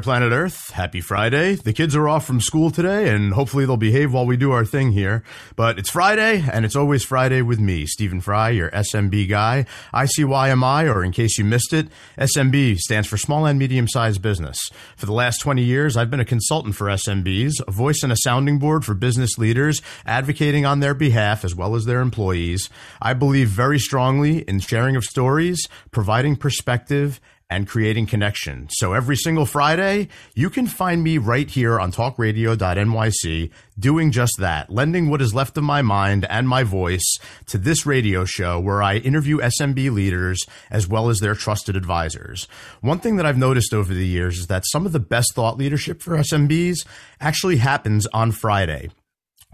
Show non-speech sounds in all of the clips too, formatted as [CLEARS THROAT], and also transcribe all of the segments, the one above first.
Planet Earth. Happy Friday. The kids are off from school today, and hopefully they'll behave while we do our thing here. But it's Friday, and it's always Friday with me, Stephen Fry, your SMB guy. ICYMI, or in case you missed it, SMB stands for Small and Medium Sized Business. For the last 20 years, I've been a consultant for SMBs, a voice and a sounding board for business leaders, advocating on their behalf as well as their employees. I believe very strongly in sharing of stories, providing perspective, and creating connection. So every single Friday, you can find me right here on talkradio.nyc doing just that, lending what is left of my mind and my voice to this radio show where I interview SMB leaders as well as their trusted advisors. One thing that I've noticed over the years is that some of the best thought leadership for SMBs actually happens on Friday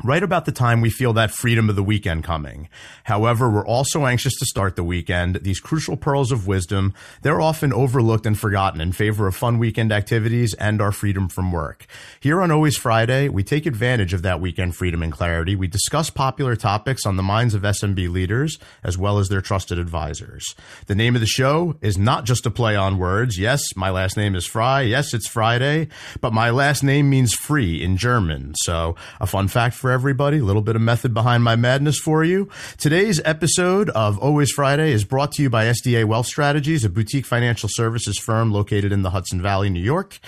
right about the time we feel that freedom of the weekend coming. However, we're also anxious to start the weekend. These crucial pearls of wisdom, they're often overlooked and forgotten in favor of fun weekend activities and our freedom from work. Here on Always Friday, we take advantage of that weekend freedom and clarity. We discuss popular topics on the minds of SMB leaders as well as their trusted advisors. The name of the show is not just a play on words. Yes, my last name is Fry. Yes, it's Friday, but my last name means free in German. So a fun fact for everybody. A little bit of method behind my madness for you. Today's episode of Always Friday is brought to you by SDA Wealth Strategies, a boutique financial services firm located in the Hudson Valley, New York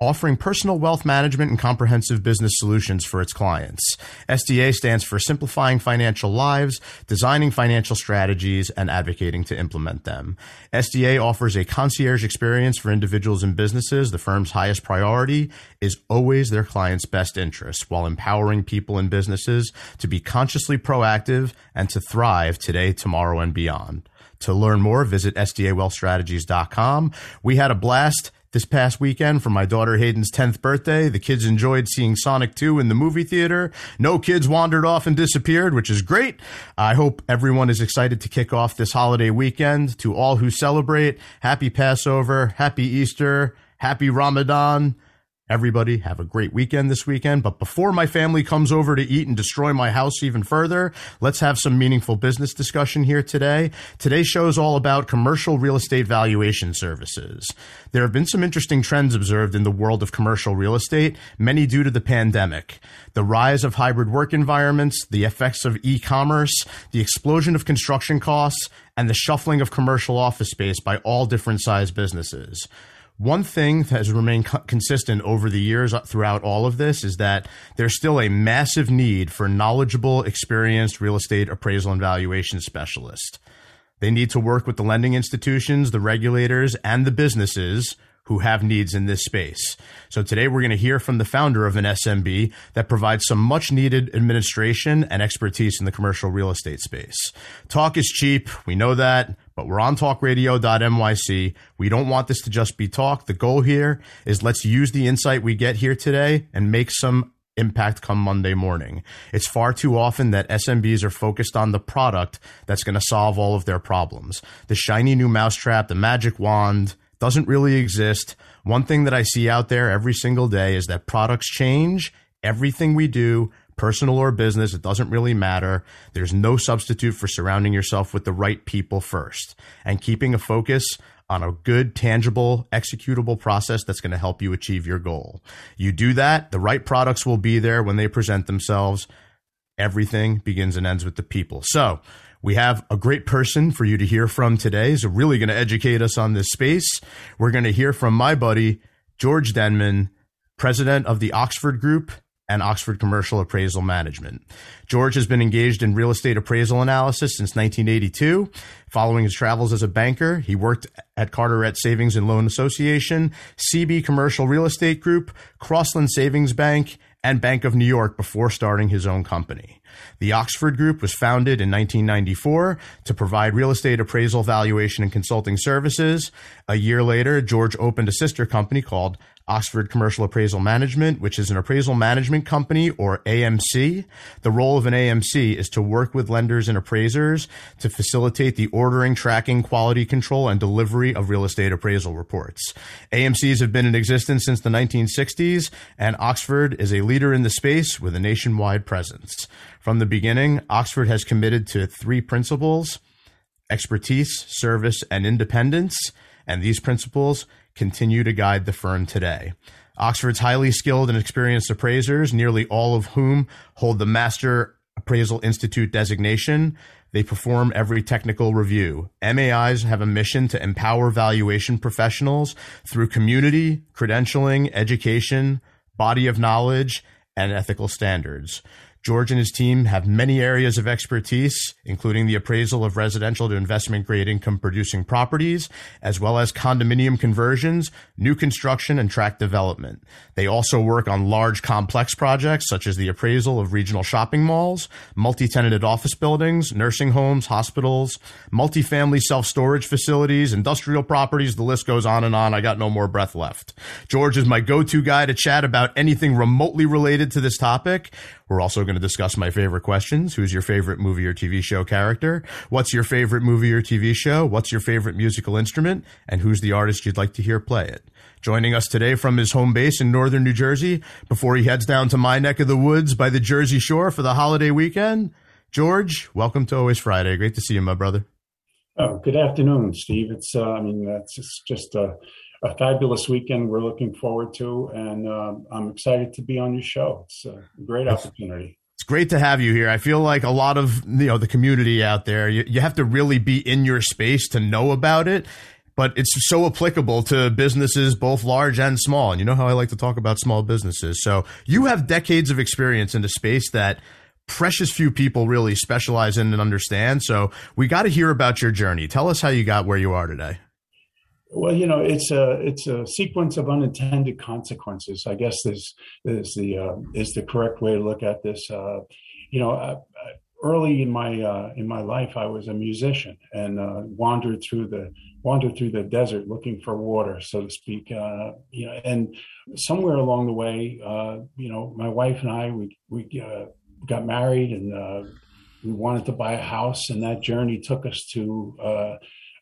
offering personal wealth management and comprehensive business solutions for its clients. SDA stands for Simplifying Financial Lives, Designing Financial Strategies, and Advocating to Implement Them. SDA offers a concierge experience for individuals and businesses. The firm's highest priority is always their clients' best interests while empowering people and businesses to be consciously proactive and to thrive today, tomorrow, and beyond. To learn more, visit SDAWealthStrategies.com. We had a blast this past weekend for my daughter Hayden's 10th birthday. The kids enjoyed seeing Sonic 2 in the movie theater. No kids wandered off and disappeared, which is great. I hope everyone is excited to kick off this holiday weekend. To all who celebrate, happy Passover, happy Easter, happy Ramadan. Everybody have a great weekend this weekend. But before my family comes over to eat and destroy my house even further, let's have some meaningful business discussion here today. Today's show is all about commercial real estate valuation services. There have been some interesting trends observed in the world of commercial real estate, many due to the pandemic. The rise of hybrid work environments, the effects of e-commerce, the explosion of construction costs, and the shuffling of commercial office space by all different size businesses. One thing that has remained co- consistent over the years uh, throughout all of this is that there's still a massive need for knowledgeable, experienced real estate appraisal and valuation specialists. They need to work with the lending institutions, the regulators, and the businesses who have needs in this space. So today we're going to hear from the founder of an SMB that provides some much needed administration and expertise in the commercial real estate space. Talk is cheap. We know that, but we're on talkradio.nyc. We don't want this to just be talk. The goal here is let's use the insight we get here today and make some impact come Monday morning. It's far too often that SMBs are focused on the product that's going to solve all of their problems. The shiny new mousetrap, the magic wand doesn't really exist. One thing that I see out there every single day is that products change. Everything we do personal or business, it doesn't really matter. There's no substitute for surrounding yourself with the right people first and keeping a focus on a good, tangible, executable process that's going to help you achieve your goal. You do that, the right products will be there when they present themselves. Everything begins and ends with the people. So, we have a great person for you to hear from today. Is really going to educate us on this space. We're going to hear from my buddy, George Denman, president of the Oxford Group and Oxford Commercial Appraisal Management. George has been engaged in real estate appraisal analysis since 1982. Following his travels as a banker, he worked at Carteret Savings and Loan Association, CB Commercial Real Estate Group, Crossland Savings Bank, and Bank of New York before starting his own company. The Oxford Group was founded in 1994 to provide real estate appraisal, valuation, and consulting services. A year later, George opened a sister company called Oxford Commercial Appraisal Management, which is an appraisal management company or AMC. The role of an AMC is to work with lenders and appraisers to facilitate the ordering, tracking, quality control, and delivery of real estate appraisal reports. AMCs have been in existence since the 1960s, and Oxford is a leader in the space with a nationwide presence. From the beginning, Oxford has committed to three principles expertise, service, and independence. And these principles continue to guide the firm today. Oxford's highly skilled and experienced appraisers, nearly all of whom hold the Master Appraisal Institute designation, they perform every technical review. MAIs have a mission to empower valuation professionals through community, credentialing, education, body of knowledge, and ethical standards. George and his team have many areas of expertise, including the appraisal of residential to investment grade income producing properties, as well as condominium conversions, new construction, and tract development. They also work on large complex projects such as the appraisal of regional shopping malls, multi tenanted office buildings, nursing homes, hospitals, multifamily self storage facilities, industrial properties. The list goes on and on. I got no more breath left. George is my go to guy to chat about anything remotely related to this topic. We're also going to discuss my favorite questions. Who's your favorite movie or TV show character? What's your favorite movie or TV show? What's your favorite musical instrument? And who's the artist you'd like to hear play it? Joining us today from his home base in northern New Jersey before he heads down to my neck of the woods by the Jersey Shore for the holiday weekend. George, welcome to Always Friday. Great to see you, my brother. Oh, good afternoon, Steve. It's uh, I mean that's just, just a a fabulous weekend we're looking forward to, and uh, I'm excited to be on your show. It's a great opportunity. It's great to have you here. I feel like a lot of you know the community out there, you, you have to really be in your space to know about it. But it's so applicable to businesses, both large and small. And you know how I like to talk about small businesses. So you have decades of experience in the space that precious few people really specialize in and understand. So we got to hear about your journey. Tell us how you got where you are today. Well, you know, it's a it's a sequence of unintended consequences. I guess is is the uh, is the correct way to look at this. Uh, you know, uh, early in my uh, in my life, I was a musician and uh, wandered through the wandered through the desert looking for water, so to speak. Uh, you know, and somewhere along the way, you know, my wife and I we we got married and we wanted to buy a house, and that journey took us to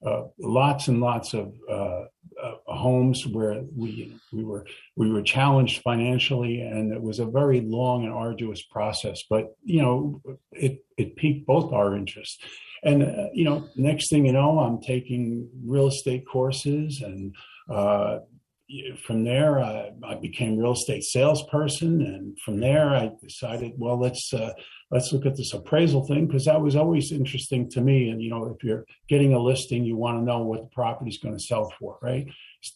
uh, lots and lots of uh, uh, homes where we we were we were challenged financially, and it was a very long and arduous process. But you know, it it piqued both our interests. And uh, you know, next thing you know, I'm taking real estate courses, and uh, from there, I, I, became real estate salesperson, and from there, I decided, well, let's uh, let's look at this appraisal thing because that was always interesting to me. And you know, if you're getting a listing, you want to know what the property is going to sell for, right?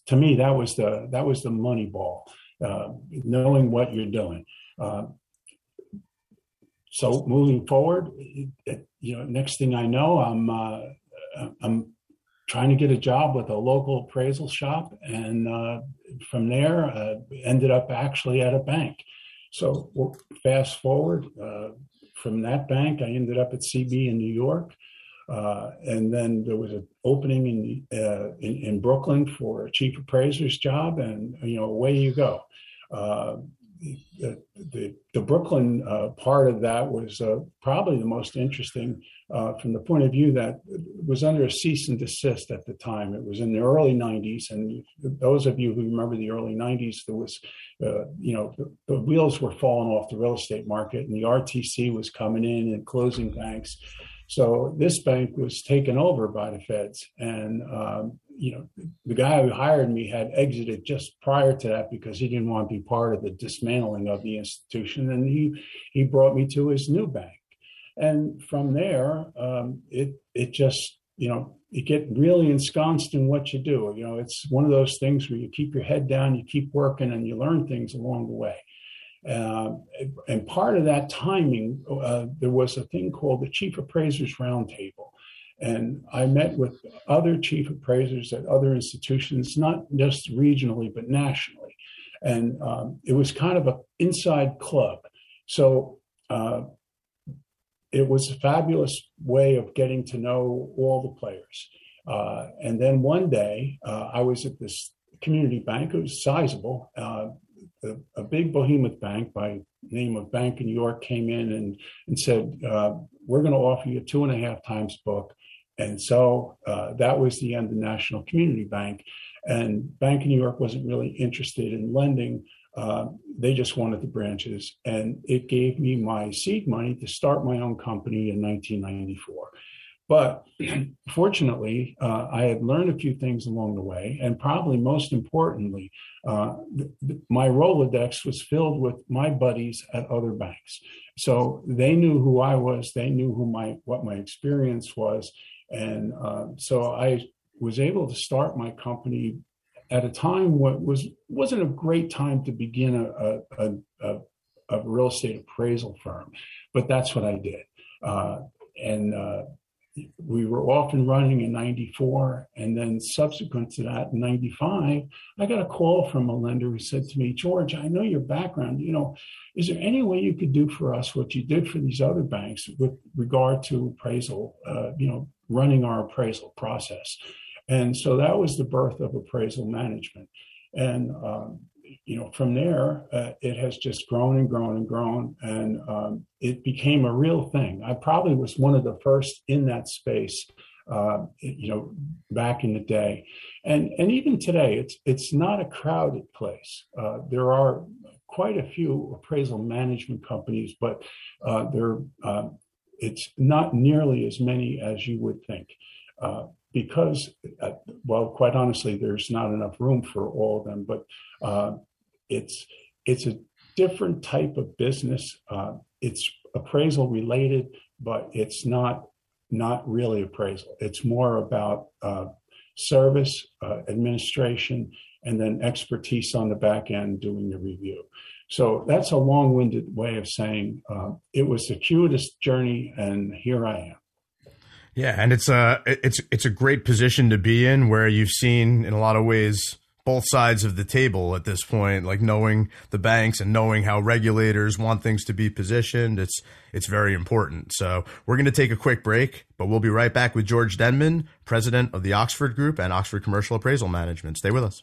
To me, that was the that was the money ball, uh, knowing what you're doing. Uh, so moving forward, you know, next thing I know, I'm uh, I'm trying to get a job with a local appraisal shop, and uh, from there, uh, ended up actually at a bank. So fast forward uh, from that bank, I ended up at CB in New York, uh, and then there was an opening in, uh, in, in Brooklyn for a chief appraiser's job, and you know away you go. The, the, the Brooklyn uh, part of that was uh, probably the most interesting uh, from the point of view that was under a cease and desist at the time. It was in the early 90s, and those of you who remember the early 90s, there was, uh, you know, the, the, wheels were falling off the real estate market, and the RTC was coming in and closing banks. So this bank was taken over by the feds, and um, you know the guy who hired me had exited just prior to that because he didn't want to be part of the dismantling of the institution, and he he brought me to his new bank, and from there um, it it just you know you get really ensconced in what you do. You know it's one of those things where you keep your head down, you keep working, and you learn things along the way. Uh, and part of that timing, uh, there was a thing called the Chief Appraisers Roundtable. And I met with other chief appraisers at other institutions, not just regionally, but nationally. And um, it was kind of an inside club. So uh, it was a fabulous way of getting to know all the players. Uh, and then one day, uh, I was at this community bank. It was sizable. Uh, a, a, big behemoth bank by name of Bank of New York came in and, and said, uh, we're going to offer you two and a half times book. And so uh, that was the end of National Community Bank. And Bank of New York wasn't really interested in lending. Uh, they just wanted the branches. And it gave me my seed money to start my own company in 1994. But [CLEARS THROAT] fortunately, uh, I had learned a few things along the way, and probably most importantly, uh, th- th- my Rolodex was filled with my buddies at other banks. So they knew who I was, they knew who my what my experience was, and uh, so I was able to start my company at a time what was wasn't a great time to begin a a, a, a real estate appraisal firm, but that's what I did, uh, and uh, we were off and running in 94 and then subsequent to that in 95 i got a call from a lender who said to me george i know your background. You know is there any way you could do for us what you did for these other banks with regard to appraisal uh, you know running our appraisal process and so that was the birth of appraisal management and um, you know, from there, uh, it has just grown and grown and grown, and um, it became a real thing. I probably was one of the first in that space, uh, you know, back in the day, and and even today, it's it's not a crowded place. Uh, there are quite a few appraisal management companies, but uh, there um, it's not nearly as many as you would think. Uh, because, uh, well, quite honestly, there's not enough room for all of them. But uh, it's it's a different type of business. Uh, it's appraisal related, but it's not not really appraisal. It's more about uh, service, uh, administration, and then expertise on the back end doing the review. So that's a long-winded way of saying uh, it was a circuitous journey, and here I am. Yeah, and it's a it's it's a great position to be in where you've seen in a lot of ways both sides of the table at this point, like knowing the banks and knowing how regulators want things to be positioned. It's it's very important. So we're going to take a quick break, but we'll be right back with George Denman, president of the Oxford Group and Oxford Commercial Appraisal Management. Stay with us.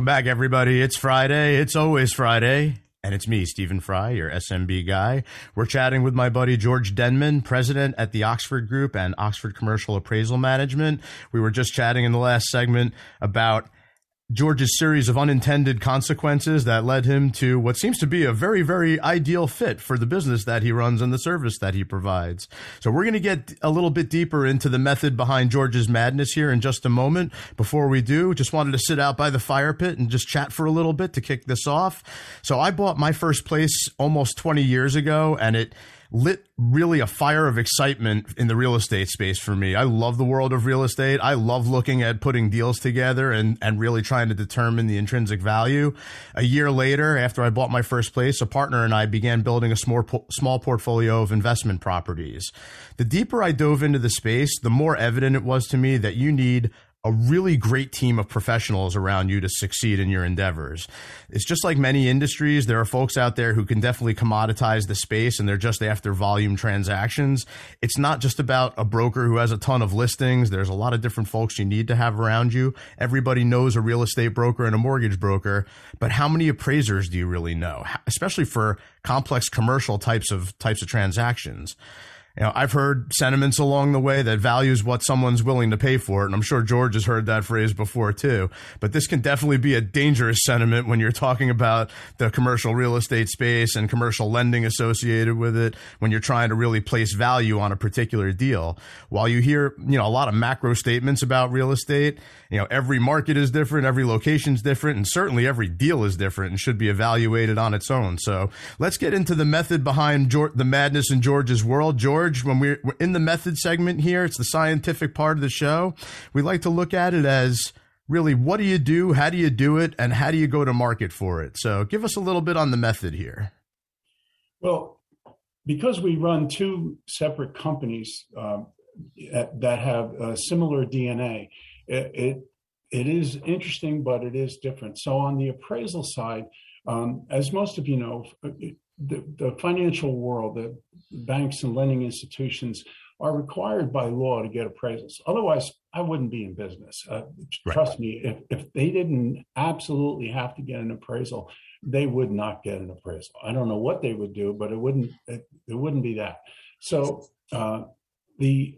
Welcome back, everybody. It's Friday. It's always Friday. And it's me, Stephen Fry, your SMB guy. We're chatting with my buddy George Denman, president at the Oxford Group and Oxford Commercial Appraisal Management. We were just chatting in the last segment about George's series of unintended consequences that led him to what seems to be a very, very ideal fit for the business that he runs and the service that he provides. So we're going to get a little bit deeper into the method behind George's madness here in just a moment. Before we do, just wanted to sit out by the fire pit and just chat for a little bit to kick this off. So I bought my first place almost 20 years ago and it lit really a fire of excitement in the real estate space for me. I love the world of real estate. I love looking at putting deals together and, and really trying to determine the intrinsic value. A year later, after I bought my first place, a partner and I began building a small, small portfolio of investment properties. The deeper I dove into the space, the more evident it was to me that you need a really great team of professionals around you to succeed in your endeavors. It's just like many industries, there are folks out there who can definitely commoditize the space and they're just after volume transactions. It's not just about a broker who has a ton of listings. There's a lot of different folks you need to have around you. Everybody knows a real estate broker and a mortgage broker, but how many appraisers do you really know? Especially for complex commercial types of types of transactions you know, I've heard sentiments along the way that values what someone's willing to pay for it. And I'm sure George has heard that phrase before too. But this can definitely be a dangerous sentiment when you're talking about the commercial real estate space and commercial lending associated with it, when you're trying to really place value on a particular deal. While you hear, you know, a lot of macro statements about real estate, you know, every market is different, every location is different, and certainly every deal is different and should be evaluated on its own. So let's get into the method behind George, the madness in George's world. George, when we're, we're in the method segment here, it's the scientific part of the show. We like to look at it as really what do you do, how do you do it, and how do you go to market for it. So give us a little bit on the method here. Well, because we run two separate companies um, that have uh, similar DNA, it, it, it is interesting, but it is different. So on the appraisal side, um, as most of you know, the, the financial world, the banks and lending institutions are required by law to get appraisals. Otherwise, I wouldn't be in business. Uh, right. Trust me, if, if they didn't absolutely have to get an appraisal, they would not get an appraisal. I don't know what they would do, but it wouldn't it, it wouldn't be that. So uh, the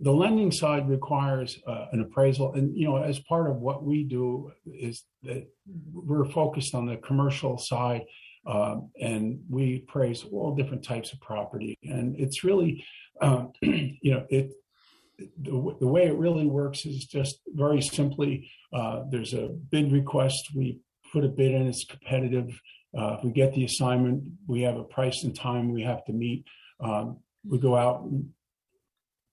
the lending side requires uh, an appraisal, and you know, as part of what we do is that we're focused on the commercial side, uh, and we appraise all different types of property, and it's really, um, [CLEARS THROAT] you know, it. The, the, way it really works is just very simply uh, there's a bid request. We put a bid in, it's competitive. Uh, we get the assignment, we have a price and time we have to meet. Um, we go out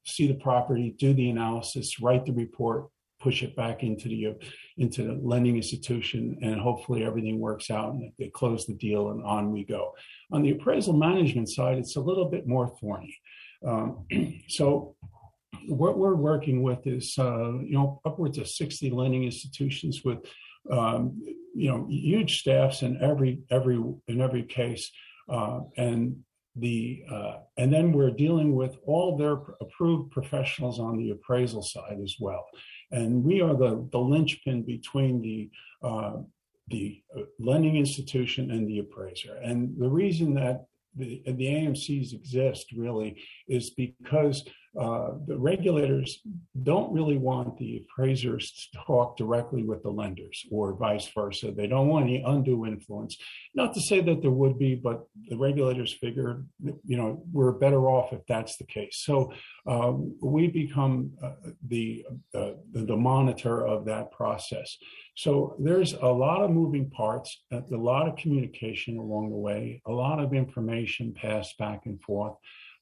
see the property, do the analysis, write the report, push it back into the into the lending institution, and hopefully everything works out and they close the deal and on we go. On the appraisal management side, it's a little bit more thorny. Um, [CLEARS THROAT] so what we're working with is uh, you know upwards of 60 lending institutions with um, you know huge staffs in every every in every case uh, and the uh, and then we're dealing with all their approved professionals on the appraisal side as well and we are the the linchpin between the uh, the lending institution and the appraiser. And the reason that the, the AMCs exist really is because uh, the regulators don't really want the appraisers to talk directly with the lenders or vice versa. They don't want any undue influence. Not to say that there would be, but the regulators figure, you know, we're better off if that's the case. So um, we become uh, the, uh, the monitor of that process. So there's a lot of moving parts, a lot of communication along the way, a lot of information passed back and forth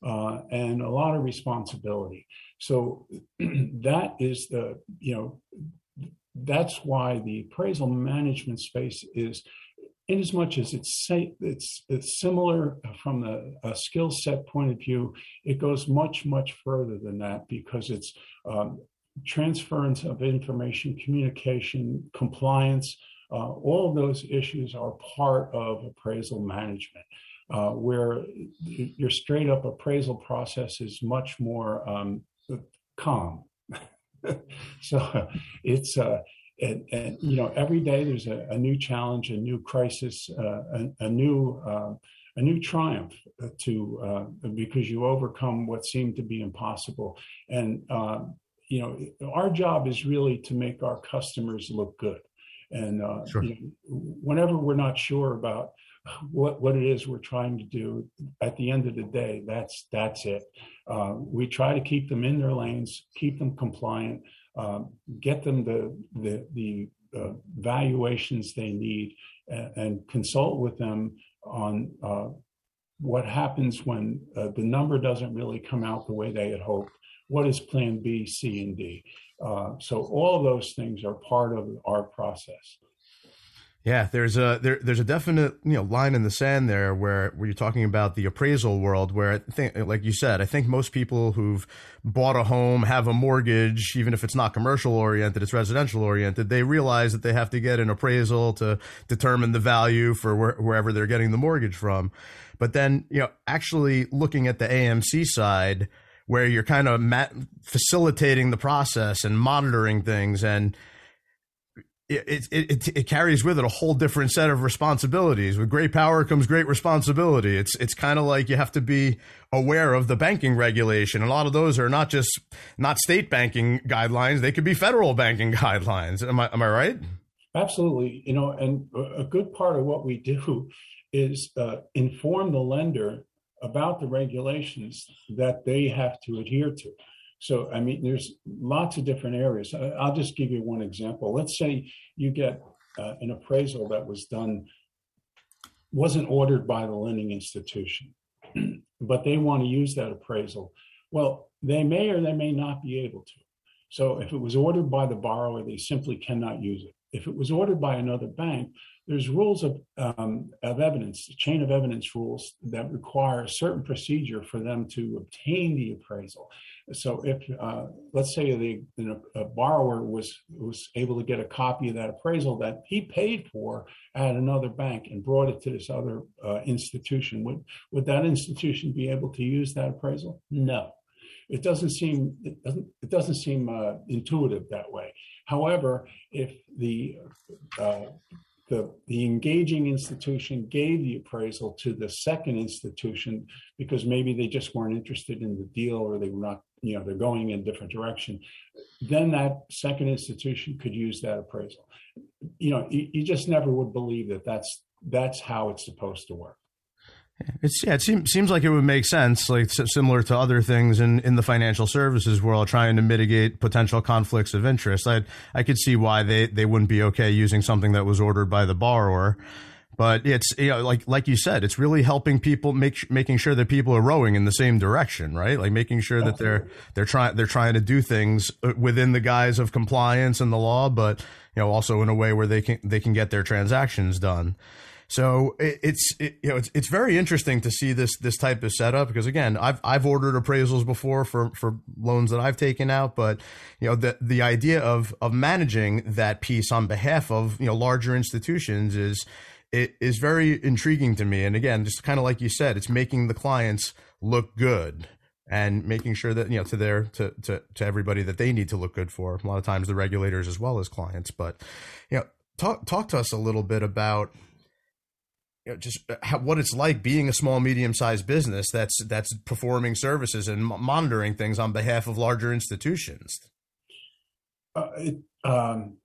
uh, and a lot of responsibility. So [CLEARS THROAT] that is the, you know, that's why the appraisal management space is in as much as it's it's it's similar from the, a skill set point of view, it goes much much further than that because it's um, transference of information, communication, compliance. Uh, all those issues are part of appraisal management uh, where your straight up appraisal process is much more um, calm. [LAUGHS] so it's uh, and, and, you know every day there's a, a new challenge, a new crisis, uh, a, a, new uh, a new triumph to uh, because you overcome what seemed to be impossible. And uh, you know our job is really to make our customers look good. And uh, sure. you know, whenever we're not sure about what what it is we're trying to do. At the end of the day, that's that's it. Uh, we try to keep them in their lanes, keep them compliant, um, get them the the, the uh, valuations they need, and, and, consult with them on uh, what happens when uh, the number doesn't really come out the way they had hoped? What is plan B, C, and D? Uh, so all those things are part of our process. Yeah, there's a there, there's a definite you know line in the sand there where where you're talking about the appraisal world where I think like you said I think most people who've bought a home have a mortgage even if it's not commercial oriented it's residential oriented they realize that they have to get an appraisal to determine the value for where, wherever they're getting the mortgage from, but then you know actually looking at the AMC side where you're kind of facilitating the process and monitoring things and it, it, it, it, carries with it a whole different set of responsibilities. With great power comes great responsibility. It's it's kind of like you have to be aware of the banking regulation. A lot of those are not just not state banking guidelines; they could be federal banking [LAUGHS] guidelines. Am I am I right? Absolutely. You know, and a good part of what we do is uh, inform the lender about the regulations that they have to adhere to. So, I mean, there's lots of different areas. I'll just give you one example. Let's say you get uh, an appraisal that was done, wasn't ordered by the lending institution, [CLEARS THROAT] but they want to use that appraisal. Well, they may or they may not be able to. So, if it was ordered by the borrower, they simply cannot use it. If it was ordered by another bank, there's rules of, um, of evidence, chain of evidence rules that require a certain procedure for them to obtain the appraisal. So if, uh, let's say the you know, a borrower was, was able to get a copy of that appraisal that he paid for at another bank and brought it to this other uh, institution, would, would that institution be able to use that appraisal? No. It doesn't seem it doesn't it doesn't seem uh, intuitive that way. However, if the uh, the, the engaging institution gave the appraisal to the second institution because maybe they just weren't interested in the deal or they were not, you know, they're going in a different direction, then that second institution could use that appraisal. You know, you, you just never would believe that that's that's how it's supposed to work. It's yeah, it seems seems like it would make sense, like similar to other things in, in the financial services world, trying to mitigate potential conflicts of interest. I I could see why they, they wouldn't be okay using something that was ordered by the borrower, but it's you know like like you said, it's really helping people make making sure that people are rowing in the same direction, right? Like making sure that they're they're trying they're trying to do things uh, within the guise of compliance and the law, but you know also in a way where they can they can get their transactions done. So it, it's it, you know it's it's very interesting to see this this type of setup because again I've I've ordered appraisals before for for loans that I've taken out, but you know the the idea of of managing that piece on behalf of you know larger institutions is it is very intriguing to me. And again, just kind of like you said, it's making the clients look good and making sure that you know to their to to to everybody that they need to look good for. A lot of times the regulators as well as clients, but you know talk talk to us a little bit about you know, just uh, how, what it's like being a small medium sized business that's that's performing services and monitoring things on behalf of larger institutions uh, it, um,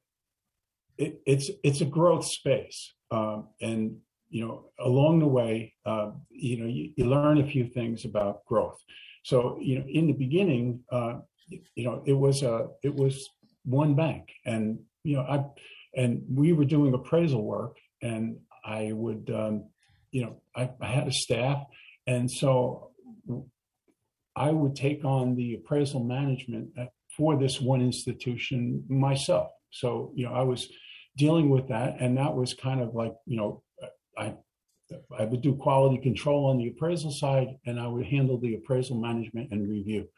it, it's it's a growth space um, and you know along the way uh, you know you, you, learn a few things about growth. So you know in the beginning uh, you know it was a it was one bank. And you know i and we were doing appraisal work and I would, um, you know, I, I, had a staff, and so I would take on the appraisal management for this one institution myself. So, you know, I was dealing with that, and that was kind of like, you know, I I would do quality control on the appraisal side, and I would handle the appraisal management and review.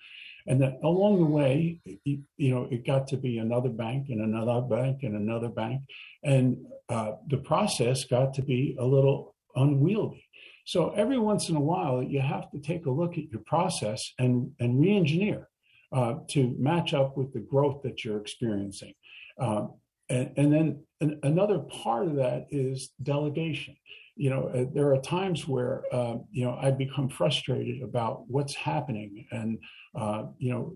And then along the way, you, you know, it got to be another bank and another bank and another bank. And uh, the process got to be a little unwieldy. So every once in a while, you have to take a look at your process and, and re engineer uh, to match up with the growth that you're experiencing. Um, and, and, then an, another part of that is delegation you know, uh, there are times where, uh, you know, I become frustrated about what's happening. And, uh, you know,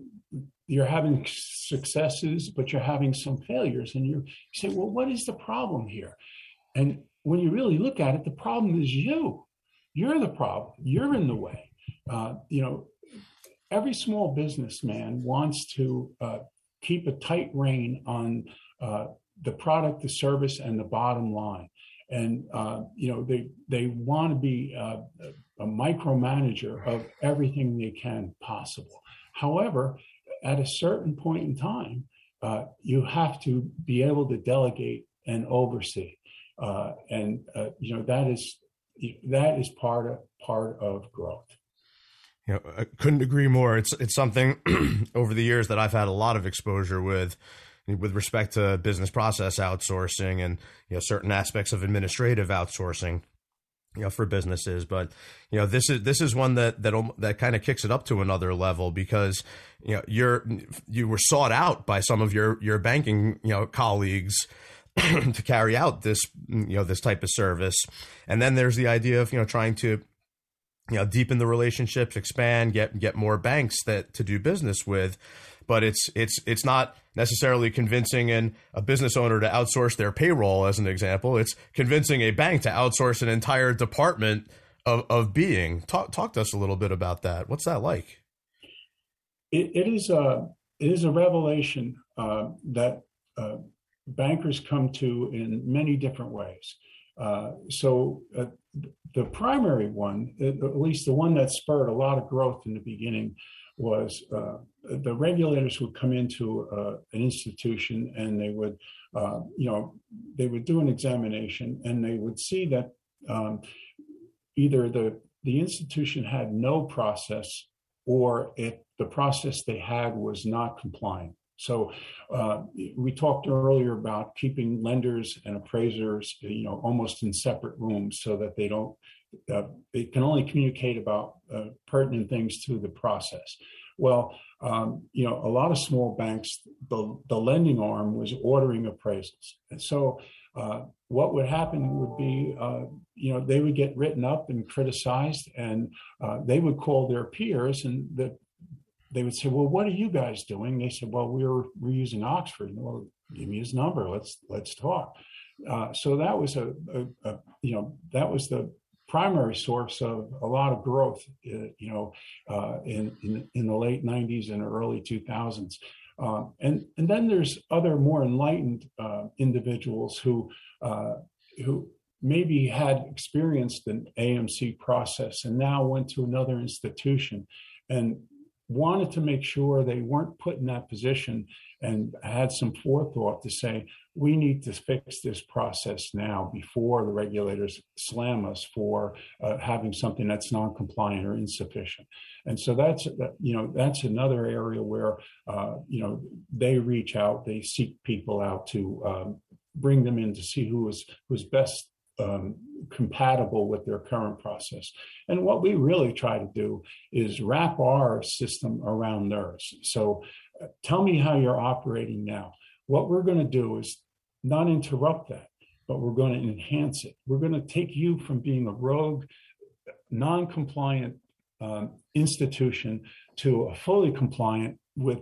you're having successes, but you're having some failures. And you say, well, what is the problem here? And when you really look at it, the problem is you. You're the problem. You're in the way. Uh, you know, every small businessman wants to uh, keep a tight rein on uh, the product, the service, and the bottom line and uh, you know they they want to be uh, a micromanager of everything they can possible. However, at a certain point in time, uh, you have to be able to delegate and oversee, uh, and uh, you know that is that is part of part of growth. You know, I couldn't agree more. It's it's something [CLEARS THROAT] over the years that I've had a lot of exposure with with respect to business process outsourcing and you know certain aspects of administrative outsourcing you know for businesses. But you know this is this is one that that um, that kind of kicks it up to another level because you know you're you were sought out by some of your your banking you know colleagues [CLEARS THROAT] to carry out this you know this type of service. And then there's the idea of you know trying to you know deepen the relationships expand get get more banks that to do business with but it's it's it's not necessarily convincing an, a business owner to outsource their payroll as an example. It's convincing a bank to outsource an entire department of, of being. Talk talk to us a little bit about that. What's that like? It, it is a it is a revelation uh, that uh, bankers come to in many different ways. Uh, so uh, the primary one, at least the one that spurred a lot of growth in the beginning, was uh, the regulators would come into uh, an institution and they would, uh, you know, they would do an examination and they would see that um, either the the institution had no process or if the process they had was not compliant. So uh, we talked earlier about keeping lenders and appraisers, you know, almost in separate rooms so that they don't uh, they can only communicate about uh, pertinent things to the process. Well, um, you know, a lot of small banks, the, the lending arm was ordering appraisals. And so uh, what would happen would be, uh, you know, they would get written up and criticized, and uh, they would call their peers, and the, they would say, "Well, what are you guys doing?" They said, "Well, we're we're using Oxford." Well, give me his number. Let's let's talk. Uh, so that was a, a, a, you know that was the primary source of a lot of growth, uh, you know, uh, in, in, in the late '90s and early 2000s. Uh, and and then there's other more enlightened uh, individuals who uh, who maybe had experienced an AMC process and now went to another institution and wanted to make sure they weren't put in that position and had some forethought to say, we need to fix this process now before the regulators slam us for uh, having something that's non-compliant or insufficient. And so that's you know that's another area where uh, you know they reach out, they seek people out to um, bring them in to see who is who's best um, compatible with their current process. And what we really try to do is wrap our system around theirs. So uh, tell me how you're operating now. What we're going to do is not interrupt that, but we're going to enhance it. We're going to take you from being a rogue, non compliant um, institution to a fully compliant with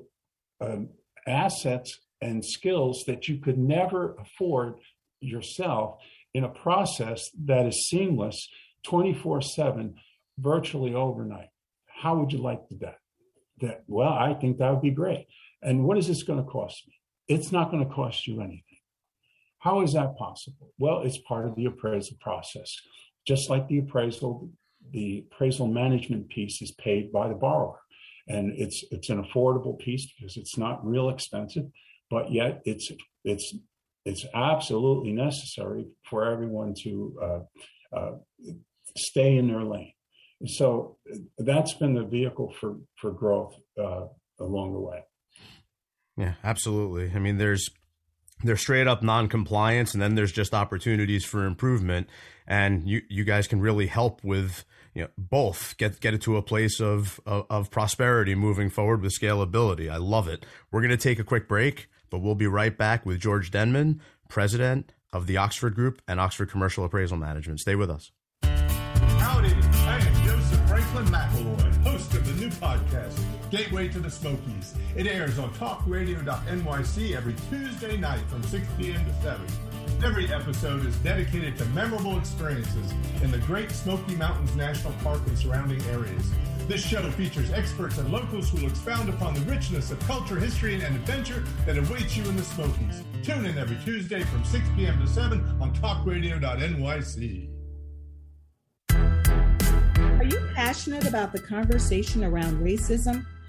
um, assets and skills that you could never afford yourself in a process that is seamless 24 7 virtually overnight. How would you like to that? That well, I think that would be great. And what is this going to cost me? It's not going to cost you anything. How is that possible? Well, it's part of the appraisal process. Just like the appraisal, the appraisal management piece is paid by the borrower. And it's it's an affordable piece because it's not real expensive, but yet it's it's it's absolutely necessary for everyone to uh, uh, stay in their lane. So that's been the vehicle for for growth uh, along the way. Yeah, absolutely. I mean, there's there's straight up non-compliance, and then there's just opportunities for improvement, and you you guys can really help with you know both get get it to a place of, of, of prosperity moving forward with scalability. I love it. We're gonna take a quick break, but we'll be right back with George Denman, president of the Oxford Group and Oxford Commercial Appraisal Management. Stay with us. Howdy, I am Joseph Franklin McElroy, host of the new podcast Gateway to the Smokies. It airs on talkradio.nyc every Tuesday night from 6 p.m. to 7. Every episode is dedicated to memorable experiences in the Great Smoky Mountains National Park and surrounding areas. This show features experts and locals who will expound upon the richness of culture, history, and adventure that awaits you in the Smokies. Tune in every Tuesday from 6 p.m. to 7 on talkradio.nyc. Are you passionate about the conversation around racism?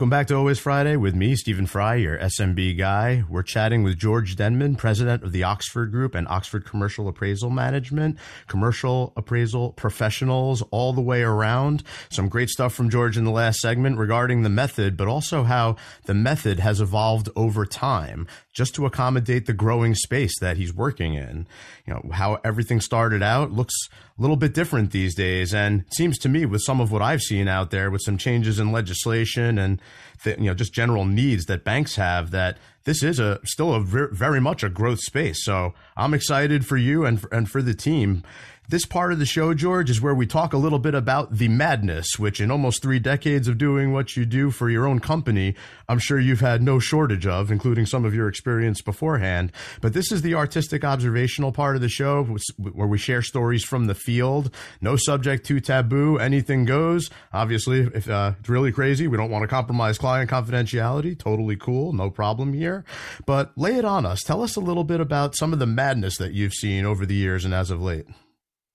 Welcome back to Always Friday with me, Stephen Fry, your SMB guy. We're chatting with George Denman, president of the Oxford Group and Oxford Commercial Appraisal Management, commercial appraisal professionals all the way around. Some great stuff from George in the last segment regarding the method, but also how the method has evolved over time just to accommodate the growing space that he's working in. You know, how everything started out looks a little bit different these days. And seems to me with some of what I've seen out there with some changes in legislation and, you know, just general needs that banks have that this is a still a very much a growth space. So I'm excited for you and, and for the team. This part of the show, George, is where we talk a little bit about the madness, which in almost three decades of doing what you do for your own company, I'm sure you've had no shortage of, including some of your experience beforehand. But this is the artistic observational part of the show where we share stories from the field. No subject too taboo. Anything goes. Obviously, if uh, it's really crazy, we don't want to compromise client confidentiality. Totally cool. No problem here. But lay it on us. Tell us a little bit about some of the madness that you've seen over the years and as of late.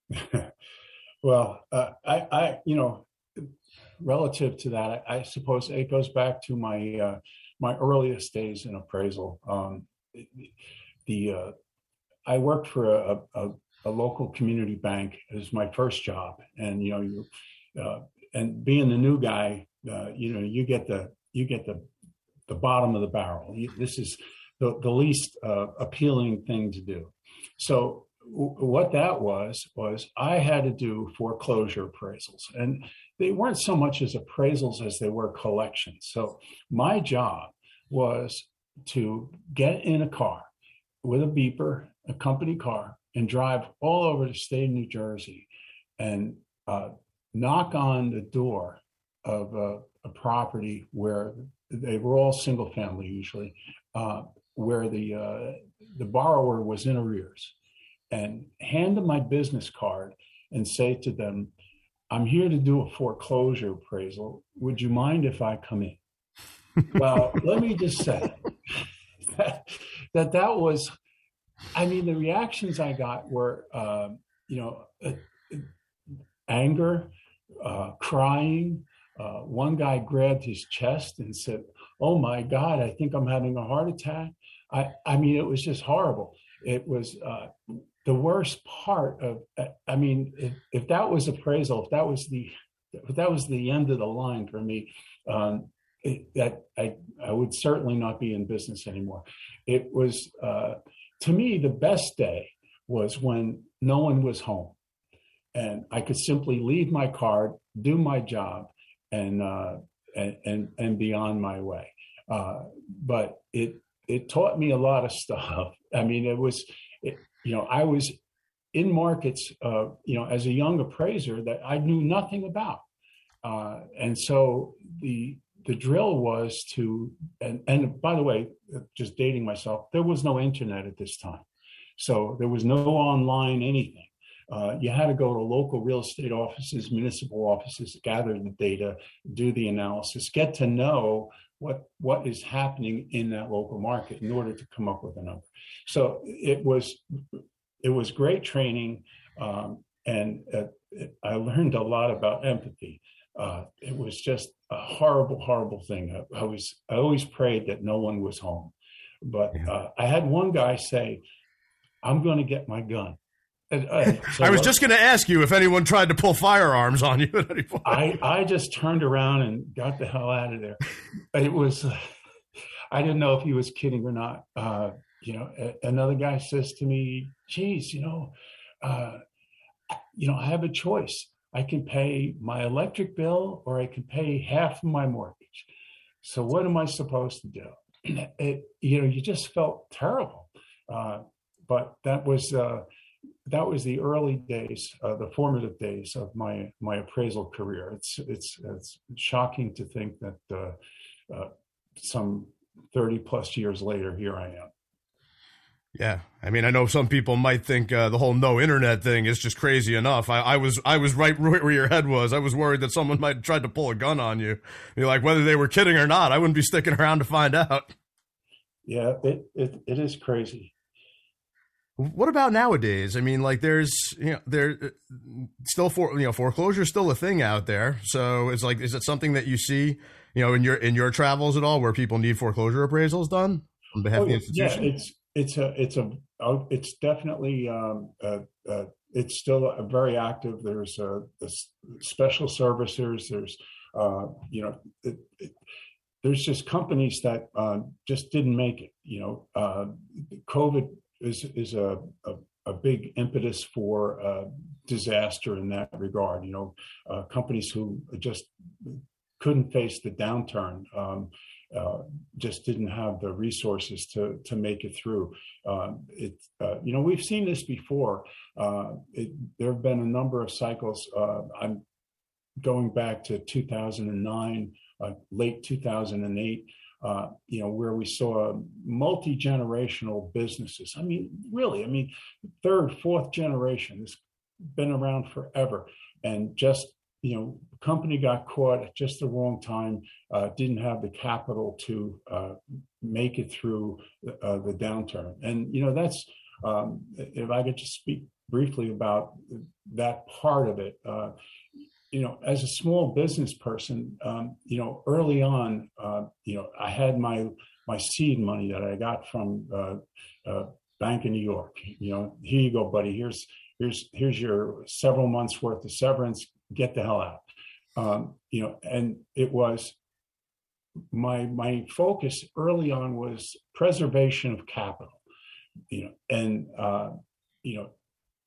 [LAUGHS] well, uh, I, I, you know, relative to that, I, I, suppose it goes back to my uh, my earliest days in appraisal. Um, the uh, I worked for a, a, a, local community bank as my first job, and you know, you uh, and being the new guy, uh, you know, you get the you get the the bottom of the barrel. You, this is the, the least uh, appealing thing to do. So what that was was I had to do foreclosure appraisals, and they weren't so much as appraisals as they were collections. So my job was to get in a car with a beeper, a company car, and drive all over the state of New Jersey, and uh, knock on the door of a, a, property where they were all single family usually, uh, where the uh, the borrower was in arrears and hand them my business card and say to them, I'm here to do a foreclosure appraisal. Would you mind if I come in? [LAUGHS] well, let me just say [LAUGHS] that, that that was, I mean, the reactions I got were, uh, you know, uh, anger, uh, crying. Uh, one guy grabbed his chest and said, "Oh my God, I think I'm having a heart attack." I, I mean, it was just horrible. It was uh, the worst part of i mean if, if, that was appraisal if that was the if that was the end of the line for me um, it, that I, I would certainly not be in business anymore. It was uh, to me the best day was when no one was home and i could simply leave my card do my job and uh, and, and and be on my way. Uh, but it it taught me a lot of [LAUGHS] stuff. I mean it was it, you know, I was in markets, uh, you know, as a young appraiser that I knew nothing about, uh, and so the the drill was to, and, and by the way, just dating myself, there was no internet at this time, so there was no online anything. Uh, you had to go to local real estate offices, municipal offices, gather the data, do the analysis, get to know what what is happening in that local market in order to come up with a number. So it was it was great training, um, and uh, it, I learned a lot about empathy. Uh, it was just a horrible, horrible thing. I, I, was I always prayed that no one was home, but uh, I had one guy say, "I'm going to get my gun." And, uh, [LAUGHS] so I was just going to ask you if anyone tried to pull firearms on you at any point. I, I just turned around and got the hell out of there. It was, uh, I didn't know if he was kidding or not. Uh, you know, a, another guy says to me, geez, you know, uh, you know, I have a choice. I can pay my electric bill or I can pay half of my mortgage. So what am I supposed to do? [CLEARS THROAT] It, you know, you just felt terrible. Uh, but that was, uh, that was the early days, uh, the formative days of my my appraisal career. It's it's it's shocking to think that uh, some thirty plus years later, here I am. Yeah, I mean, I know some people might think uh, the whole no internet thing is just crazy enough. I, I, was I was right [LAUGHS] where your head was. I was worried that someone might try to pull a gun on you. You're like, whether they were kidding or not, I wouldn't be sticking around to find out. Yeah, it it, it is crazy. What about nowadays? I mean, like there's you know there uh, still for you know foreclosure is still a thing out there. So it's like is it something that you see you know in your in your travels at all where people need foreclosure appraisals done on behalf oh, of the institution? Yeah, it's it's a it's a oh, it's definitely um, uh, uh, it's still very active. There's a, a special servicers. There's uh, you know it, it, there's just companies that uh, just didn't make it. You know, uh, COVID is is a, a, a big impetus for uh, disaster in that regard. You know, uh, companies who just couldn't face the downturn. Um, uh, just didn't have the resources to to make it through. Uh, it, uh, you know, we've seen this before. Uh, it, there have been a number of cycles. Uh, I'm going back to 2009, uh, late 2008 uh, you know, where we saw multi generational businesses. I mean, really, I mean, third, fourth generation has been around forever, and just you know, company got caught at just the wrong time, uh, didn't have the capital to uh, make it through uh, the downturn. And, you know, that's, um, if I could just speak briefly about that part of it, uh, you know, as a small business person, um, you know, early on, uh, you know, I had my my seed money that I got from uh, uh, Bank of New York. You know, here you go, buddy. Here's here's here's your several months worth of severance. Get the hell out. Um, you know, and it was my my focus early on was preservation of capital. You know, and uh, you know,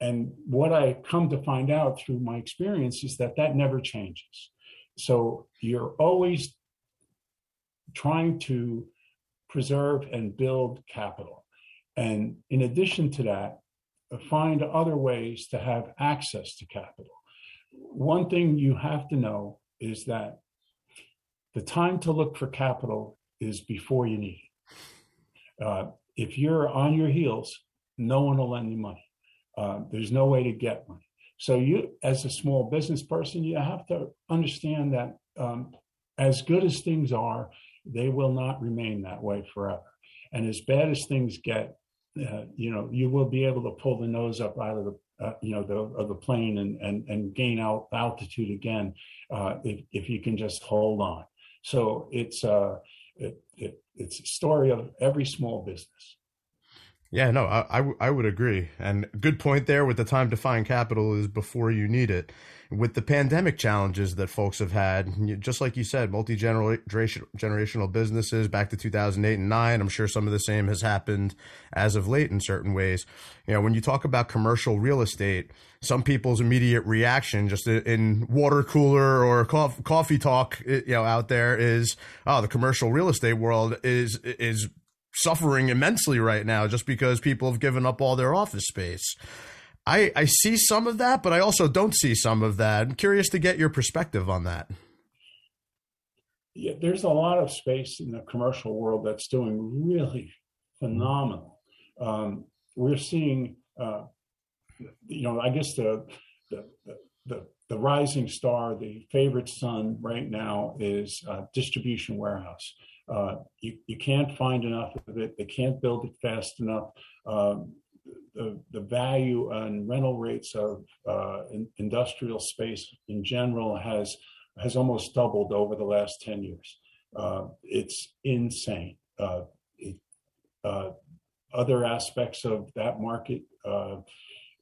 and what I come to find out through my experience is that that never changes. So you're always trying to preserve and build capital. And in addition to that, find other ways to have access to capital. One thing you have to know is that the time to look for capital is before you need it. Uh, if you're on your heels, no one will lend you money. Uh, there's no way to get money. So you, as a small business person, you have to understand that um, as good as things are, they will not remain that way forever. And as bad as things get, uh, you know, you will be able to pull the nose up out of the, uh, you know, the, of the plane and, and, and gain out altitude again uh, if, if you can just hold on. So it's, uh, it, it, it's a story of every small business. Yeah, no, I, I, I would agree. And good point there with the time to find capital is before you need it. With the pandemic challenges that folks have had, just like you said, multi generational businesses back to 2008 and 9, I'm sure some of the same has happened as of late in certain ways. You know, when you talk about commercial real estate, some people's immediate reaction just in water cooler or coffee talk, you know, out there is, oh, the commercial real estate world is, is suffering immensely right now just because people have given up all their office space. I, I see some of that, but I also don't see some of that. I'm curious to get your perspective on that. Yeah, there's a lot of space in the commercial world that's doing really phenomenal. Um, we're seeing uh, you know, I guess the, the, the, the, rising star, the favorite son right now is uh, distribution warehouse. Uh, you, you can't find enough of it. They can't build it fast enough. Um, the, the value and rental rates of uh, in, industrial space in general has has almost doubled over the last 10 years. Uh, it's insane. Uh, it, uh, other aspects of that market, uh,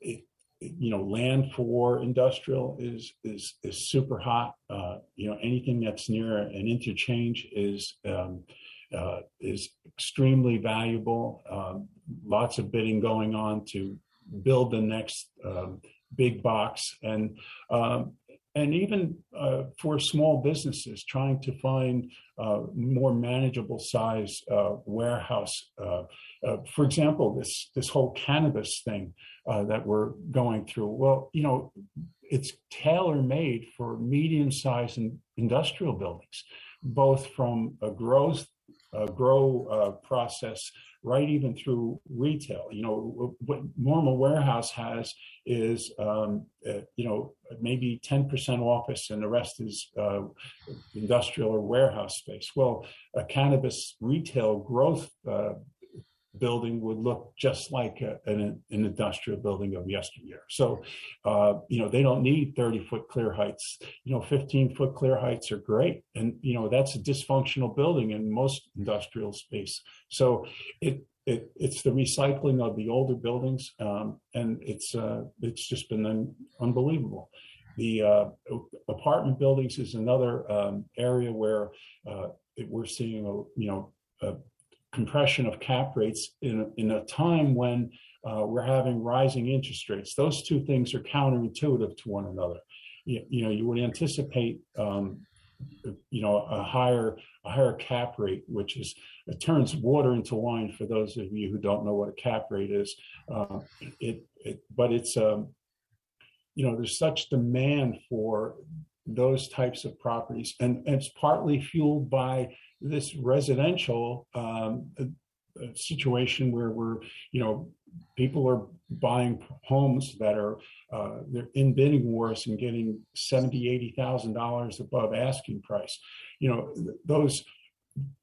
it, you know, land for industrial is is is super hot. Uh, you know, anything that's near an interchange is um, uh, is extremely valuable. Um, lots of bidding going on to build the next um, big box, and um, and even uh, for small businesses trying to find uh, more manageable size uh, warehouse. Uh, uh, for example, this this whole cannabis thing that we're going through. Well, you know, it's tailor made for medium sized industrial buildings, both from a growth uh, grow uh, process right even through retail. You know, what normal warehouse has is, um, uh, you know, maybe 10% office and the rest is uh, industrial or warehouse space. Well, a cannabis retail growth uh, building would look just like a, an, an, industrial building of yesteryear. So, uh, you know, they don't need 30 foot clear heights. You know, 15 foot clear heights are great. And, you know, that's a dysfunctional building in most industrial space. So it, it, it's the recycling of the older buildings, um, and it's uh, it's just been un- unbelievable. The uh, apartment buildings is another um, area where uh, it, we're seeing a you know a compression of cap rates in, in a time when uh, we're having rising interest rates. Those two things are counterintuitive to one another. You, you know, you would anticipate, um, you know, a higher a higher cap rate, which is it turns water into wine for those of you who don't know what a cap rate is. Uh, it, it, but it's um, you know, there's such demand for those types of properties, and, and it's partly fueled by this residential um, situation where we're, you know, people are buying homes that are uh, they're in bidding wars and getting seventy, eighty thousand dollars above asking price. You know, those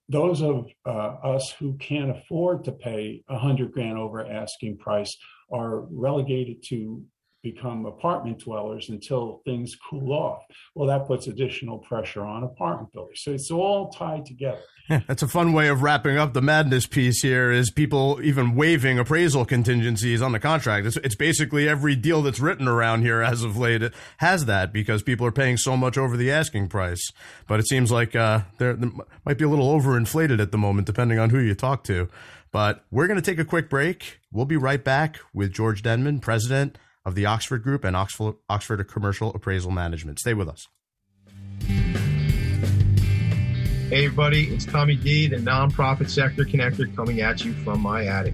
those of uh, us who can't afford to pay a hundred grand over asking price are relegated to become apartment dwellers until things cool off. Well, that puts additional pressure on apartment builders. So it's all tied together. Yeah, [LAUGHS] that's a fun way of wrapping up the madness piece here is people even waiving appraisal contingencies on the contract. It's, it's basically every deal that's written around here as of late has that because people are paying so much over the asking price. But it seems like uh, there might be a little overinflated at the moment, depending on who you talk to. But we're going to take a quick break. We'll be right back with George Denman, president of the Oxford Group and Oxford, Oxford Commercial Appraisal Management. Stay with us. Hey, everybody, it's Tommy D, the nonprofit sector connector, coming at you from my attic.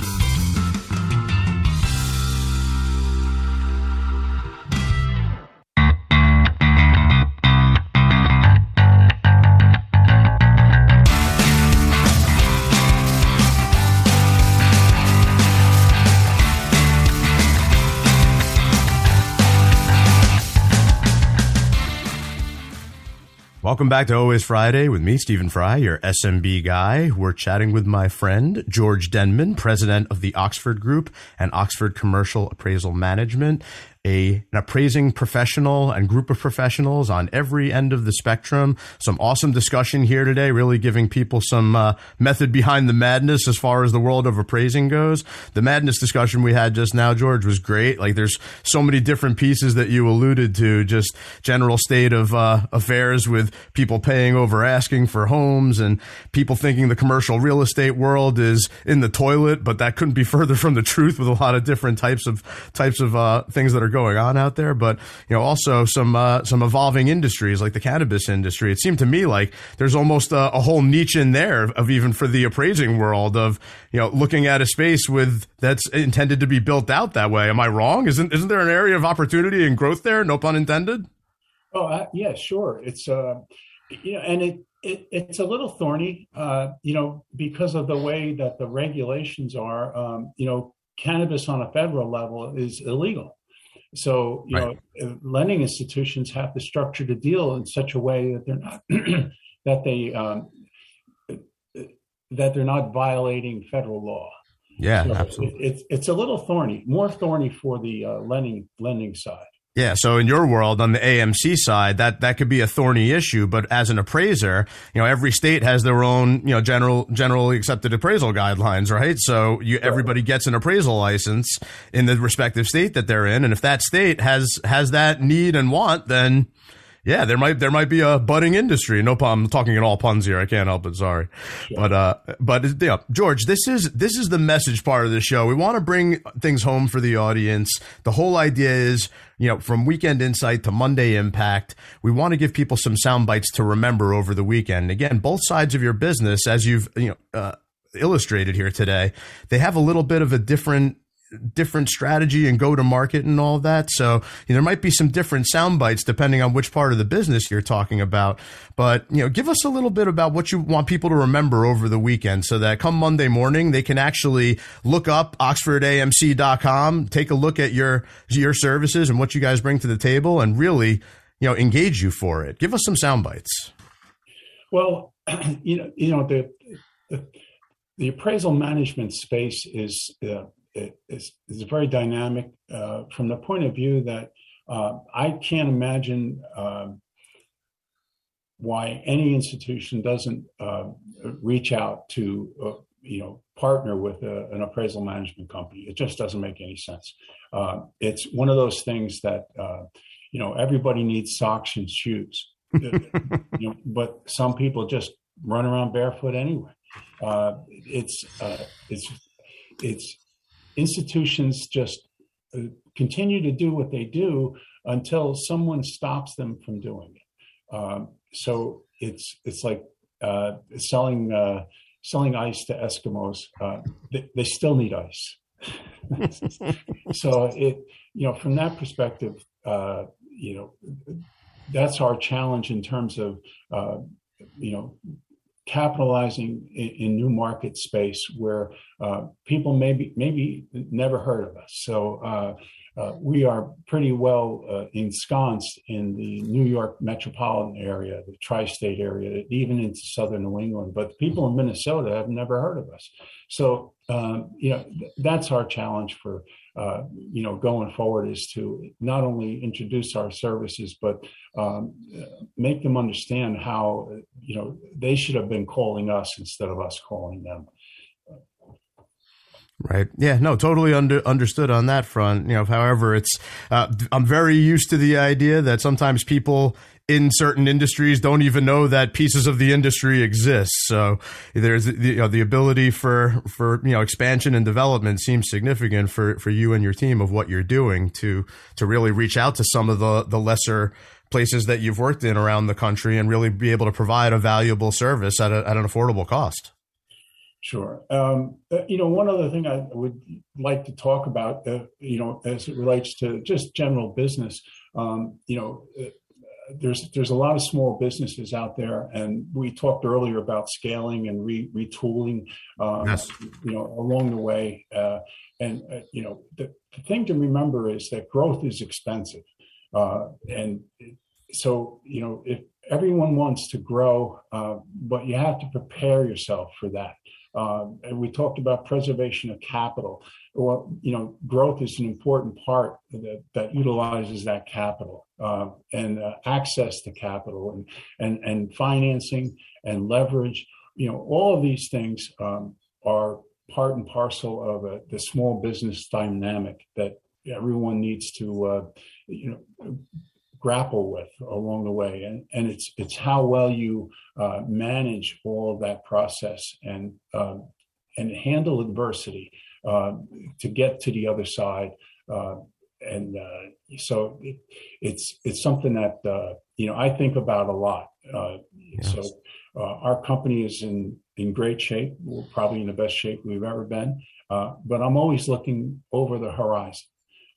Welcome back to Always Friday with me, Stephen Fry, your SMB guy. We're chatting with my friend, George Denman, president of the Oxford Group and Oxford Commercial Appraisal Management a, an appraising professional and group of professionals on every end of the spectrum. Some awesome discussion here today, really giving people some uh, method behind the madness as far as the world of appraising goes. The madness discussion we had just now, George, was great. Like there's so many different pieces that you alluded to, just general state of uh, affairs with people paying over asking for homes and people thinking the commercial real estate world is in the toilet, but that couldn't be further from the truth with a lot of different types of types of uh, things that are going on out there, but you know, also some uh, some evolving industries like the cannabis industry. It seemed to me like there's almost a, a, whole niche in there of even for the appraising world of you know looking at a space with that's intended to be built out that way. Am I wrong? Isn't isn't there an area of opportunity and growth there? No pun intended. Oh uh, yeah, sure. It's uh, you know, and it it, it's a little thorny, uh, you know, because of the way that the regulations are. Um, you know, cannabis on a federal level is illegal. So, you right. know, uh, lending institutions have to structure the deal in such a way that they're not [CLEARS THROAT] that they um, that they're not violating federal law. Yeah, so absolutely. It, it's it's a little thorny, more thorny for the uh, lending lending side. Yeah, so in your world on the AMC side, that that could be a thorny issue, but as an appraiser, you know, every state has their own, you know, general generally accepted appraisal guidelines, right? So you everybody gets an appraisal license in the respective state that they're in, and if that state has has that need and want, then yeah, there might there might be a budding industry. No problem. I'm talking in all puns here. I can't help it. Sorry, sure. but uh, but yeah, George, this is this is the message part of the show. We want to bring things home for the audience. The whole idea is, you know, from weekend insight to Monday impact, we want to give people some sound bites to remember over the weekend. Again, both sides of your business, as you've you know. Uh, illustrated here today, they have a little bit of a different different strategy and go to market and all that. So you know, there might be some different sound bites depending on which part of the business you're talking about. But you know, give us a little bit about what you want people to remember over the weekend so that come Monday morning they can actually look up oxfordamc.com, take a look at your your services and what you guys bring to the table and really, you know, engage you for it. Give us some sound bites. Well, [CLEARS THROAT] you know, you know the, the the appraisal management space is uh, is, is very dynamic uh, from the point of view that uh, I can't imagine uh, why any institution doesn't uh, reach out to uh, you know partner with a, an appraisal management company. It just doesn't make any sense. Uh, it's one of those things that you know everybody needs socks and shoes, [LAUGHS] you know, but some people just run around barefoot anyway. it's it's it's institutions just uh, continue to do what they do until someone stops them from doing it. Um, so it's it's like uh, selling uh, selling ice to Eskimos. Uh, they, they, still need ice. [LAUGHS] so it you know from that perspective, uh, you know that's our challenge in terms of you know capitalizing in, in, new market space where uh, people maybe maybe never heard of us. So uh, uh, we are pretty well uh, ensconced in the New York metropolitan area, the tri-state area, even into southern New England. But people in Minnesota have never heard of us. So um, you know that's our challenge for uh, you know, going forward is to not only introduce our services, but um, make them understand how, you know, they should have been calling us instead of us calling them. Right. Yeah. No. Totally under, understood on that front. You know. However, it's uh, I'm very used to the idea that sometimes people in certain industries don't even know that pieces of the industry exist. So there's the, you know, the ability for for you know expansion and development seems significant for for you and your team of what you're doing to to really reach out to some of the the lesser places that you've worked in around the country and really be able to provide a valuable service at, a, at an affordable cost. Sure. Um, uh, you know, one other thing I would like to talk about, uh, you know, as it relates to just general business, um, you know, uh, there's there's a lot of small businesses out there, and we talked earlier about scaling and re, retooling, um, yes. you know, along the way. Uh, and uh, you know, the, the, thing to remember is that growth is expensive, uh, and so you know, if everyone wants to grow, uh, but you have to prepare yourself for that. Uh, and we talked about preservation of capital. Well, you know, growth is an important part that, that utilizes that capital uh, and uh, access to capital and, and, and financing and leverage. You know, all of these things um, are part and parcel of a, the small business dynamic that everyone needs to, uh, you know, grapple with along the way. And, and it's, it's how well you uh, manage all of that process and, uh, and handle adversity uh, to get to the other side. Uh, and uh, so it, it's, it's something that, uh, you know, I think about a lot. Yes. So our company is in, in great shape. We're probably in the best shape we've ever been. but I'm always looking over the horizon.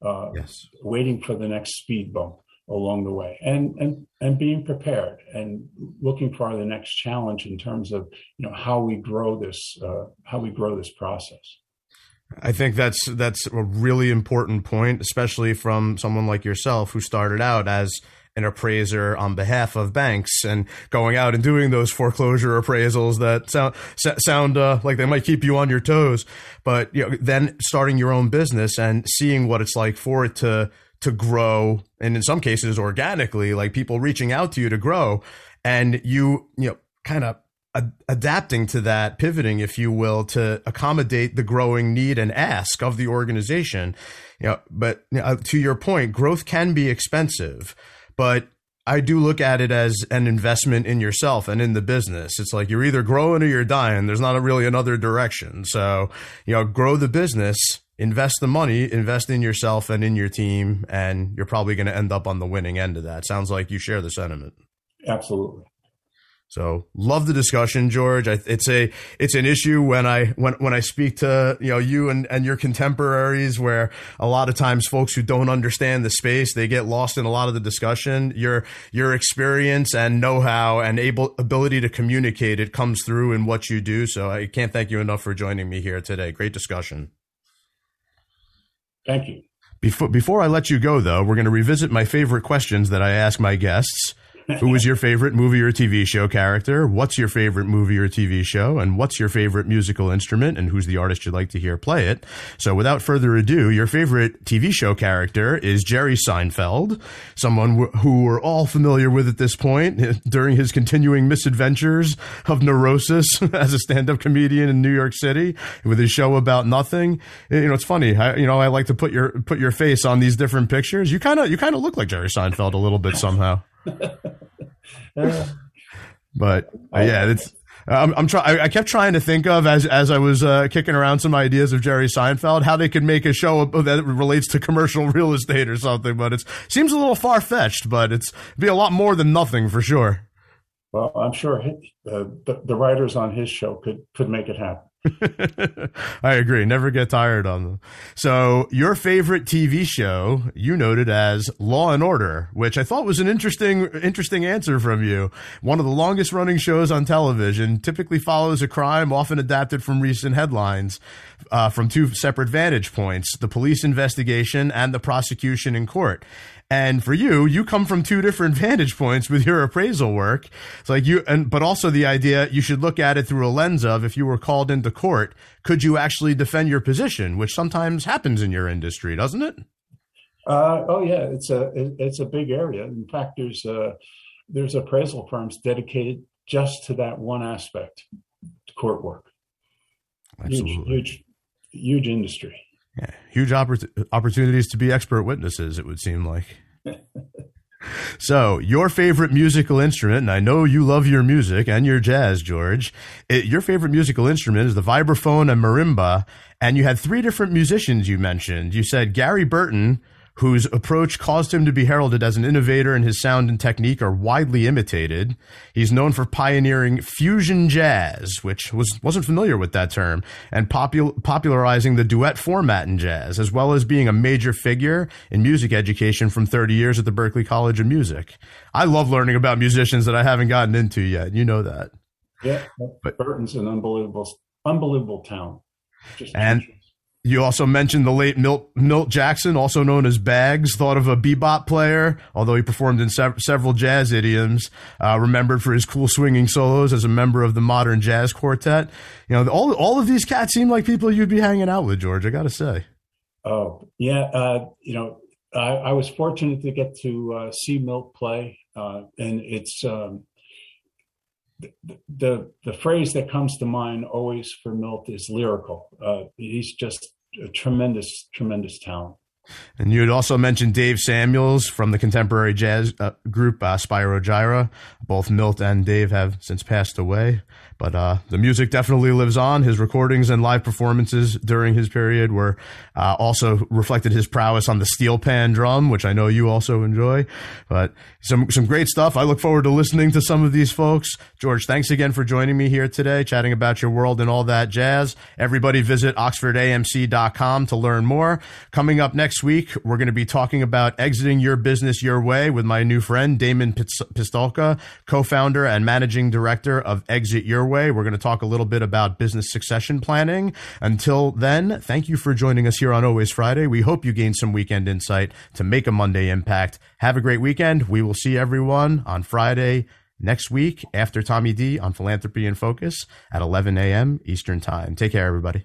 yes. waiting for the next speed bump along the way and and and being prepared and looking for the next challenge in terms of you know how we grow this uh, how we grow this process. I think that's that's a really important point, especially from someone like yourself who started out as an appraiser on behalf of banks and going out and doing those foreclosure appraisals that sound sound uh, like they might keep you on your toes, but you know, then starting your own business and seeing what it's like for it to to grow and in some cases organically like people reaching out to you to grow and you you know kind of adapting to that pivoting if you will to accommodate the growing need and ask of the organization you know but you know, to your point growth can be expensive but I do look at it as an investment in yourself and in the business. It's like you're either growing or you're dying. There's not really another direction. So, you know, grow the business invest the money, invest in yourself and in your team, and you're probably going to end up on the winning end of that. Sounds like you share the sentiment. Absolutely. So love the discussion, George. I, it's a it's an issue when I when when I speak to you know you and, and your contemporaries, where a lot of times folks who don't understand the space they get lost in a lot of the discussion. Your your experience and know how and able ability to communicate it comes through in what you do. So I can't thank you enough for joining me here today. Great discussion. Thank you. Before, before I let you go, though, we're going to revisit my favorite questions that I ask my guests. Who is your favorite movie or TV show character? What's your favorite movie or TV show? And what's your favorite musical instrument? And who's the artist you'd like to hear play it? So without further ado, your favorite TV show character is Jerry Seinfeld, someone who we're all familiar with at this point [LAUGHS] during his continuing misadventures of neurosis [LAUGHS] as a stand-up comedian in New York City with his show about nothing. You know, it's funny. I, you know, I like to put your put your face on these different pictures. You kind of you kind of look like Jerry Seinfeld a little bit somehow. But uh, yeah, it's. I'm, I'm trying. I kept trying to think of as as I was uh, kicking around some ideas of Jerry Seinfeld, how they could make a show that relates to commercial [LAUGHS] real estate or something. But it seems a little far fetched. But it's be a lot more than nothing for sure. Well, I'm sure he, uh, the, the writers on his show could could make it happen. [LAUGHS] I agree. Never get tired on them. So, your favorite TV show you noted as Law and Order, which I thought was an interesting, interesting answer from you. One of the longest running shows on television, typically follows a crime, often adapted from recent headlines, uh, from two separate vantage points: the police investigation and the prosecution in court. And for you, you come from two different [LAUGHS] vantage points with your appraisal work. It's like you, and, but also the idea you should look at it through a lens of if you were called into court, could you actually defend your position, which sometimes happens in your industry, doesn't it? Uh, oh yeah, it's a it's a big area. In fact, there's a, there's appraisal firms dedicated just to that one aspect, court work. Absolutely. Huge, huge, huge industry. Yeah, huge oppor- opportunities to be expert witnesses. It would seem like. [LAUGHS] so, your favorite musical instrument, and I know you love your music and your jazz, George. It, your favorite musical instrument is the vibraphone and marimba, and you had three different musicians you mentioned. You said Gary Burton, whose approach caused him to be heralded as an innovator and his sound and technique are widely imitated. He's known for pioneering fusion jazz, which was, wasn't familiar with that term, and popul- popularizing the duet format in jazz, as well as being a major figure in music education from 30 years at the Berklee College of Music. I love learning about musicians that I haven't gotten into yet. You know that. Yeah, but Burton's an unbelievable, unbelievable talent. Just and You also mentioned the late Milt, Milt Jackson, also known as Bags, thought of a bebop player, although he performed in sev- several jazz idioms, uh, remembered for his cool swinging solos as a member of the modern jazz quartet. You know, all, all of these cats seem like people you'd be hanging out with, George, I gotta say. Oh, yeah. Uh, you know, I, I, was fortunate to get to uh, see Milt play, uh, and it's, um, the the phrase that comes to mind always for Milt is lyrical. Uh, he's just a tremendous, tremendous talent. And you had also mentioned Dave Samuels from the contemporary jazz uh, group uh, Spyro Gyra. Both Milt and Dave have since passed away. But uh, the music definitely lives on. His recordings and live performances during his period were uh, also reflected his prowess on the steel pan drum, which I know you also enjoy. But some some great stuff. I look forward to listening to some of these folks. George, thanks again for joining me here today, chatting about your world and all that jazz. Everybody visit oxfordamc.com to learn more. Coming up next week, we're going to be talking about exiting your business your way with my new friend Damon Pistulka, co-founder and managing director of Exit Your We're going to talk a little bit about business succession planning. Until then, thank you for joining us here on Always Friday. We hope you gained some weekend insight to make a Monday impact. Have a great weekend. We will see everyone on Friday next week after Tommy D on Philanthropy in Focus at 11 a.m. Eastern Time. Take care, everybody.